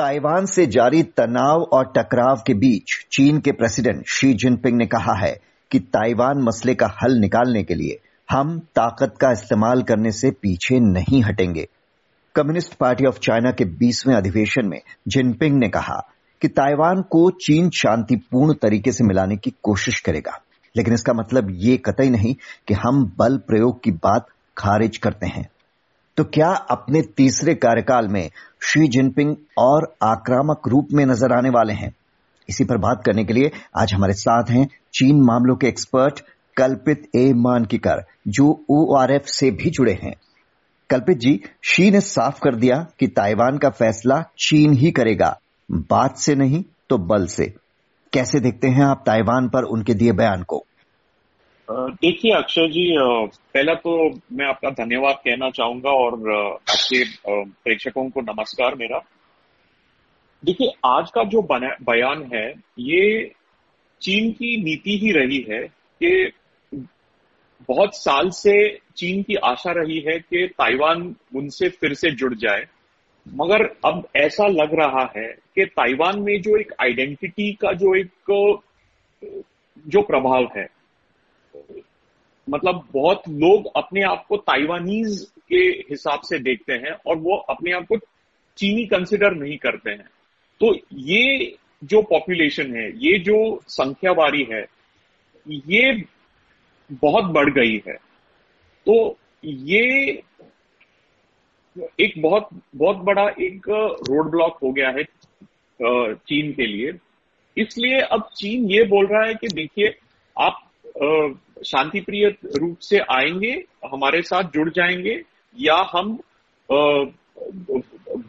Taiwan से जारी तनाव और टकराव के बीच चीन के प्रेसिडेंट शी जिनपिंग ने कहा है कि ताइवान मसले का हल निकालने के लिए हम ताकत का इस्तेमाल करने से पीछे नहीं हटेंगे। कम्युनिस्ट पार्टी ऑफ़ चाइना के बीसवें अधिवेशन में जिनपिंग ने कहा कि ताइवान को चीन शांतिपूर्ण तरीके से मिलाने की कोशिश करेगा, लेकिन इसका मतलब ये कतई नहीं कि हम बल प्रयोग की बात खारिज करते हैं। तो क्या अपने तीसरे कार्यकाल में शी जिनपिंग और आक्रामक रूप में नज़र आने वाले हैं? इसी पर बात करने के लिए आज हमारे साथ हैं चीन मामलों के एक्सपर्ट कल्पित ए मानकीकर, जो ओआरएफ से भी जुड़े हैं। कल्पित जी शी ने साफ़ कर दिया कि ताइवान का फैसला चीन ही करेगा। बात से नहीं तो बल से। कैसे देखते हैं आप ताइवान पर उनके दिए बयान को? देखिए, अक्षय जी पहला तो मैं आपका धन्यवाद कहना चाहूँगा और आपके प्रेक्षकों को नमस्कार मेरा। देखिए, आज का जो बयान है, ये चीन की नीति ही रही है कि बहुत साल से चीन की आशा रही है कि ताइवान उनसे फिर से जुड़ जाए। मगर अब ऐसा लग रहा है कि ताइवान में जो एक आइडेंटिटी का जो एक, जो प्रभाव है मतलब बहुत लोग अपने आप को ताइवानीज के हिसाब से देखते हैं और वो अपने आप को चीनी कंसिडर नहीं करते हैं। तो ये जो पॉपुलेशन है, ये जो संख्या बारी है, ये बहुत बढ़ गई है। तो ये एक बहुत बहुत बड़ा एक रोड ब्लॉक हो गया है चीन के लिए। इसलिए अब चीन ये बोल रहा है कि देखिए, आप शांति प्रिय रूप से आएँगे हमारे साथ जुड़ जाएँगे या हम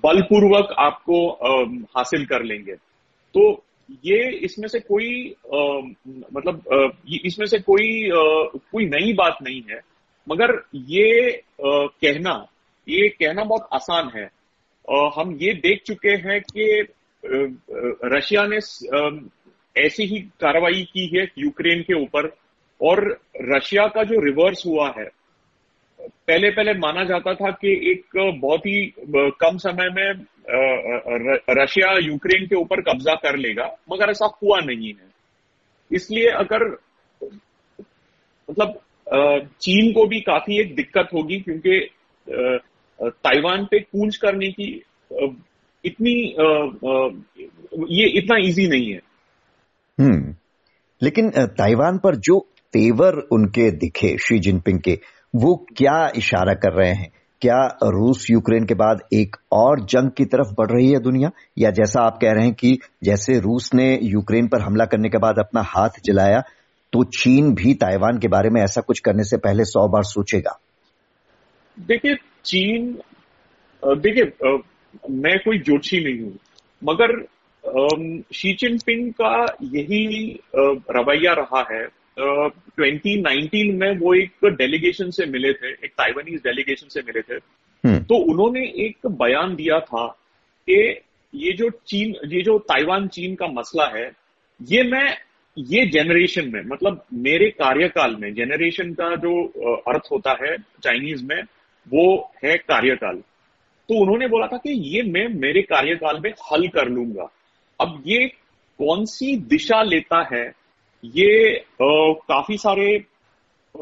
बलपूर्वक आपको हासिल कर लेंगे। तो ये इसमें से कोई आ, मतलब इसमें से कोई आ, कोई नई बात नहीं है। मगर ये आ, कहना ये कहना बहुत आसान है। आ, हम ये देख चुके हैं कि रशिया ने ऐसी ही कार्रवाई की है यूक्रेन के ऊपर। और रशिया का जो रिवर्स हुआ है, पहले पहले माना जाता था कि एक बहुत ही कम समय में रशिया यूक्रेन के ऊपर कब्जा कर लेगा, मगर ऐसा हुआ नहीं है। इसलिए अगर मतलब चीन को भी काफ़ी एक दिक्कत होगी, क्योंकि ताइवान पे कूच करने की इतनी ये इतना इजी नहीं है। हम्म। लेकिन ताइवान पर जो तेवर उनके दिखे शी जिनपिंग के। वो क्या इशारा कर रहे हैं? क्या रूस यूक्रेन के बाद एक और जंग की तरफ़ बढ़ रही है दुनिया? या जैसा आप कह रहे हैं कि जैसे रूस ने यूक्रेन पर हमला करने के बाद अपना हाथ जलाया तो चीन भी ताइवान के बारे में ऐसा कुछ करने से पहले सौ बार सोचेगा। देखिए, चीन देखिए मैं कोई जोशी नहीं हूँ, मगर शी जिनपिंग का यही रवैया रहा है ट्वेंटी नाइनटीन में वो एक डेलीगेशन से मिले थे एक ताइवानीज डेलीगेशन से मिले थे। हम्म। तो उन्होंने एक बयान दिया था कि ये जो चीन ये जो ताइवान चीन का मसला है ये मैं ये जेनरेशन में मतलब मेरे कार्यकाल में जेनरेशन का जो अर्थ होता है चाइनीज़ में वो है कार्यकाल। तो उन्होंने बोला था कि ये मैं मेरे कार्यकाल में हल कर लूँगा। अब ये कौन सी दिशा लेता है ये आ, काफ़ी सारे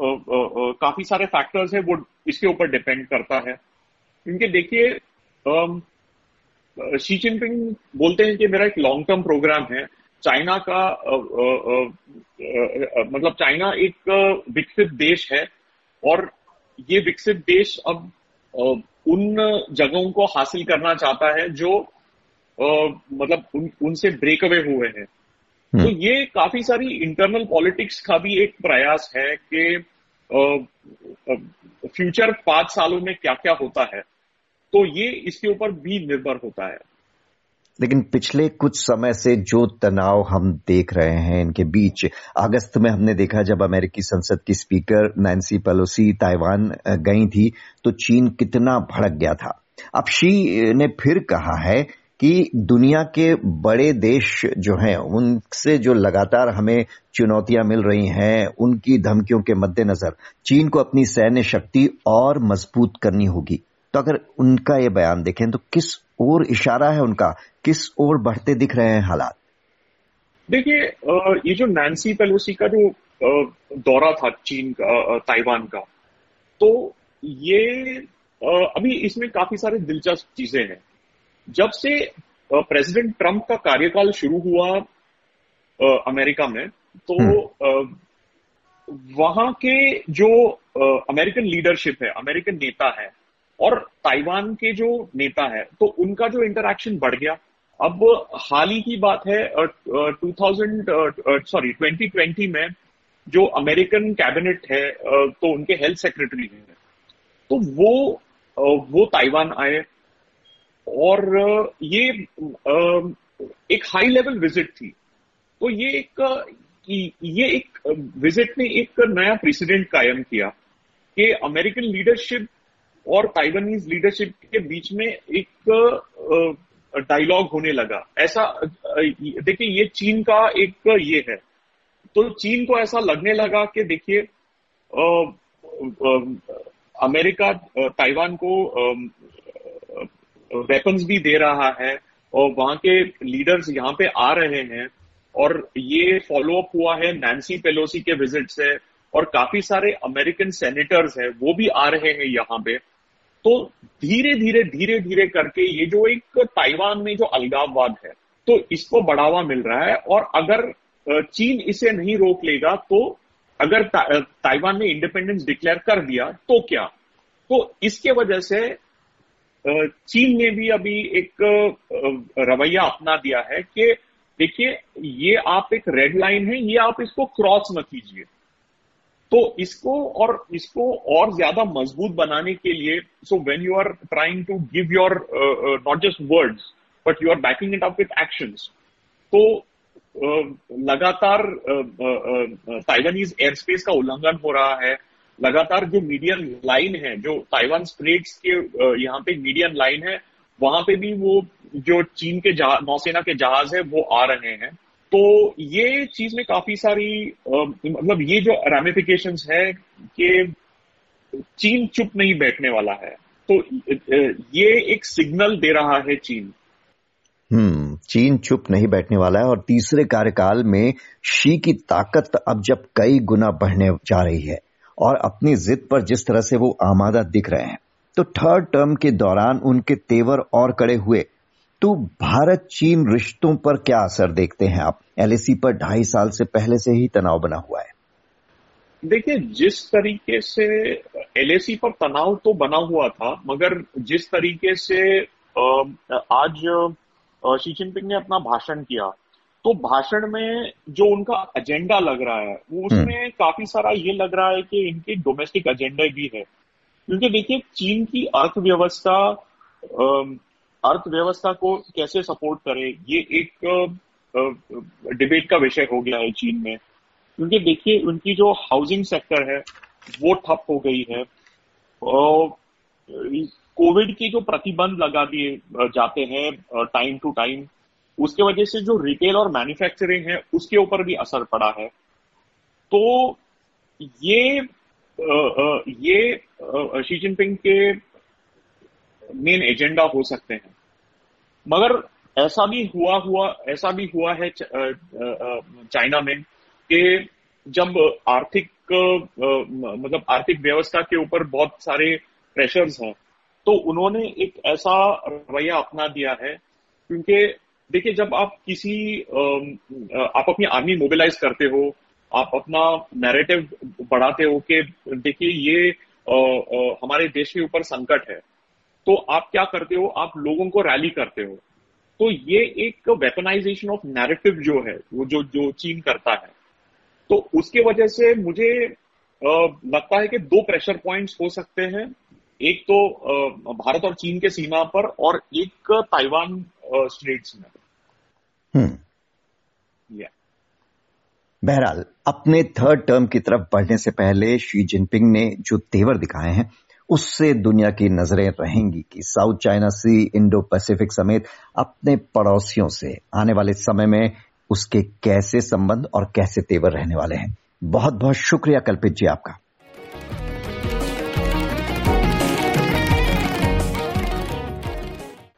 आ, आ, काफ़ी सारे फैक्टर्स है वो इसके ऊपर डिपेंड करता है। क्योंकि देखिए शी जिनपिंग बोलते हैं कि मेरा एक लॉन्ग टर्म प्रोग्राम है। चाइना का मतलब चाइना एक विकसित देश है और ये विकसित देश अब उन जगहों को हासिल करना चाहता है जो मतलब उन, उनसे ब्रेक अवे हुए हैं। तो हम्म। ये काफ़ी सारी इंटरनल पॉलिटिक्स का भी एक प्रयास है कि फ्यूचर पाँच सालों में क्या क्या होता है। तो ये इसके ऊपर भी निर्भर होता है। लेकिन पिछले कुछ समय से जो तनाव हम देख रहे हैं इनके बीच अगस्त में हमने देखा जब अमेरिकी संसद की स्पीकर नैन्सी पेलोसी ताइवान गई थी तो चीन कितना भड़क गया था। अब शी ने फिर कहा है कि दुनिया के बड़े देश जो हैं, उनसे जो लगातार हमें चुनौतियाँ मिल रही हैं, उनकी धमकियों के मद्देनजर चीन को अपनी सैन्य शक्ति और मज़बूत करनी होगी। तो अगर उनका ये बयान देखें तो किस ओर इशारा है उनका? किस ओर बढ़ते दिख रहे हैं हालात? देखिए ये जो नैन्सी पेलोसी का जो दौरा था चीन का ताइवान का तो ये अभी इसमें काफ़ी सारे दिलचस्प चीज़ें हैं। जब से प्रेसिडेंट ट्रंप का कार्यकाल शुरू हुआ अमेरिका में तो हम्म। वहाँ के जो अमेरिकन लीडरशिप है अमेरिकन नेता है और ताइवान के जो नेता है तो उनका जो इंटरेक्शन बढ़ गया अब हाल ही की बात है two thousand sorry twenty twenty में जो अमेरिकन कैबिनेट है तो उनके हेल्थ सेक्रेटरी है तो वो वो ताइवान आए और ये एक हाई लेवल विज़िट थी। तो ये एक ये एक विज़िट ने एक नया प्रेसिडेंट कायम किया कि अमेरिकन लीडरशिप और ताइवानीज लीडरशिप के बीच में एक डायलॉग होने लगा। ऐसा देखिए, ये चीन का एक, ये है। तो चीन को ऐसा लगने लगा कि देखिए अमेरिका ताइवान को वेपन्स भी दे रहा है और वहाँ के लीडर्स यहाँ पे आ रहे हैं और ये फॉलो अप हुआ है नैन्सी पेलोसी के विज़िट से और काफ़ी सारे अमेरिकन सेनेटर्स हैं, वो भी आ रहे हैं यहाँ पे। तो धीरे धीरे धीरे धीरे करके ये जो एक ताइवान में जो अलगाववाद है तो इसको बढ़ावा मिल रहा है और अगर चीन इसे नहीं रोक लेगा तो अगर ताइवान ने इंडिपेंडेंस डिक्लेयर कर दिया तो क्या? तो इसके वजह से चीन ने भी अभी एक रवैया अपना दिया है कि देखिए, ये आप एक रेड लाइन है, ये आप इसको क्रॉस न कीजिए। तो इसको और इसको और ज़्यादा मज़बूत बनाने के लिए so when you are trying to give your not just words but you are backing it up with action तो लगातार ताइवानीज एयर स्पेस का उल्लंघन हो रहा है लगातार जो मीडियम लाइन है, जो ताइवान स्ट्रेट्स के यहाँ पे मीडियम लाइन है, वहाँ पे भी वो जो चीन के नौसेना के जहाज़ है, वो आ रहे हैं। तो ये चीज़ में काफ़ी सारी मतलब ये जो रेमिफिकेशन है कि चीन चुप नहीं बैठने वाला है। तो ये एक सिग्नल दे रहा है चीन। हम्म चीन चुप नहीं बैठने वाला है और तीसरे कार्यकाल में शी की ताकत अब जब कई गुना बढ़ने जा रही है। और अपनी जिद पर जिस तरह से वो आमादा दिख रहे हैं। तो थर्ड टर्म के दौरान उनके तेवर और कड़े हुए। तो भारत चीन रिश्तों पर क्या असर देखते हैं आप? एलएसी पर ढाई साल से पहले से ही तनाव बना हुआ है। देखिए, जिस तरीके से एलएसी पर तनाव तो बना हुआ था, मगर जिस तरीके से आज शी जिनपिंग ने अपना भाषण किया तो भाषण में जो उनका एजेंडा लग रहा है वो उसमें हम्म। काफ़ी सारा ये लग रहा है कि इनके डोमेस्टिक एजेंडा भी है। क्योंकि देखिए चीन की अर्थव्यवस्था अर्थव्यवस्था को कैसे सपोर्ट करे ये एक डिबेट का विषय हो गया है चीन में। क्योंकि देखिए उनकी जो हाउसिंग सेक्टर है वो ठप हो गई है। कोविड के जो प्रतिबंध लगा दिए जाते हैं टाइम टू टाइम उसके वजह से जो रिटेल और मैन्युफैक्चरिंग है, उसके ऊपर भी असर पड़ा है। तो ये ये शी जिनपिंग के मेन एजेंडा हो सकते हैं। मगर ऐसा भी हुआ हुआ, ऐसा भी हुआ है चाइना में कि जब आर्थिक मतलब आर्थिक व्यवस्था के ऊपर बहुत सारे प्रेशर्स हैं तो उन्होंने एक ऐसा रवैया अपना दिया है, क्योंकि देखिए, जब आप किसी आप अपनी आर्मी मोबिलाइज करते हो, आप अपना नैरेटिव बढ़ाते हो कि देखिए, ये हमारे देश के ऊपर संकट है तो आप क्या करते हो? आप लोगों को रैली करते हो। तो ये एक वेपनाइजेशन ऑफ़ नैरेटिव जो है, वो जो जो चीन करता है तो उसके वजह से मुझे लगता है कि दो प्रेशर पॉइंट्स हो सकते हैं। एक तो भारत और चीन के सीमा पर और एक ताइवान स्टेट्स में। हम्म। बहरहाल अपने थर्ड टर्म की तरफ़ बढ़ने से पहले शी जिनपिंग ने जो तेवर दिखाए हैं उससे दुनिया की नज़रें रहेंगी कि South China Sea Indo Pacific समेत अपने पड़ोसियों से आने वाले समय में उसके कैसे संबंध और कैसे तेवर रहने वाले हैं। बहुत बहुत शुक्रिया कल्पित जी आपका।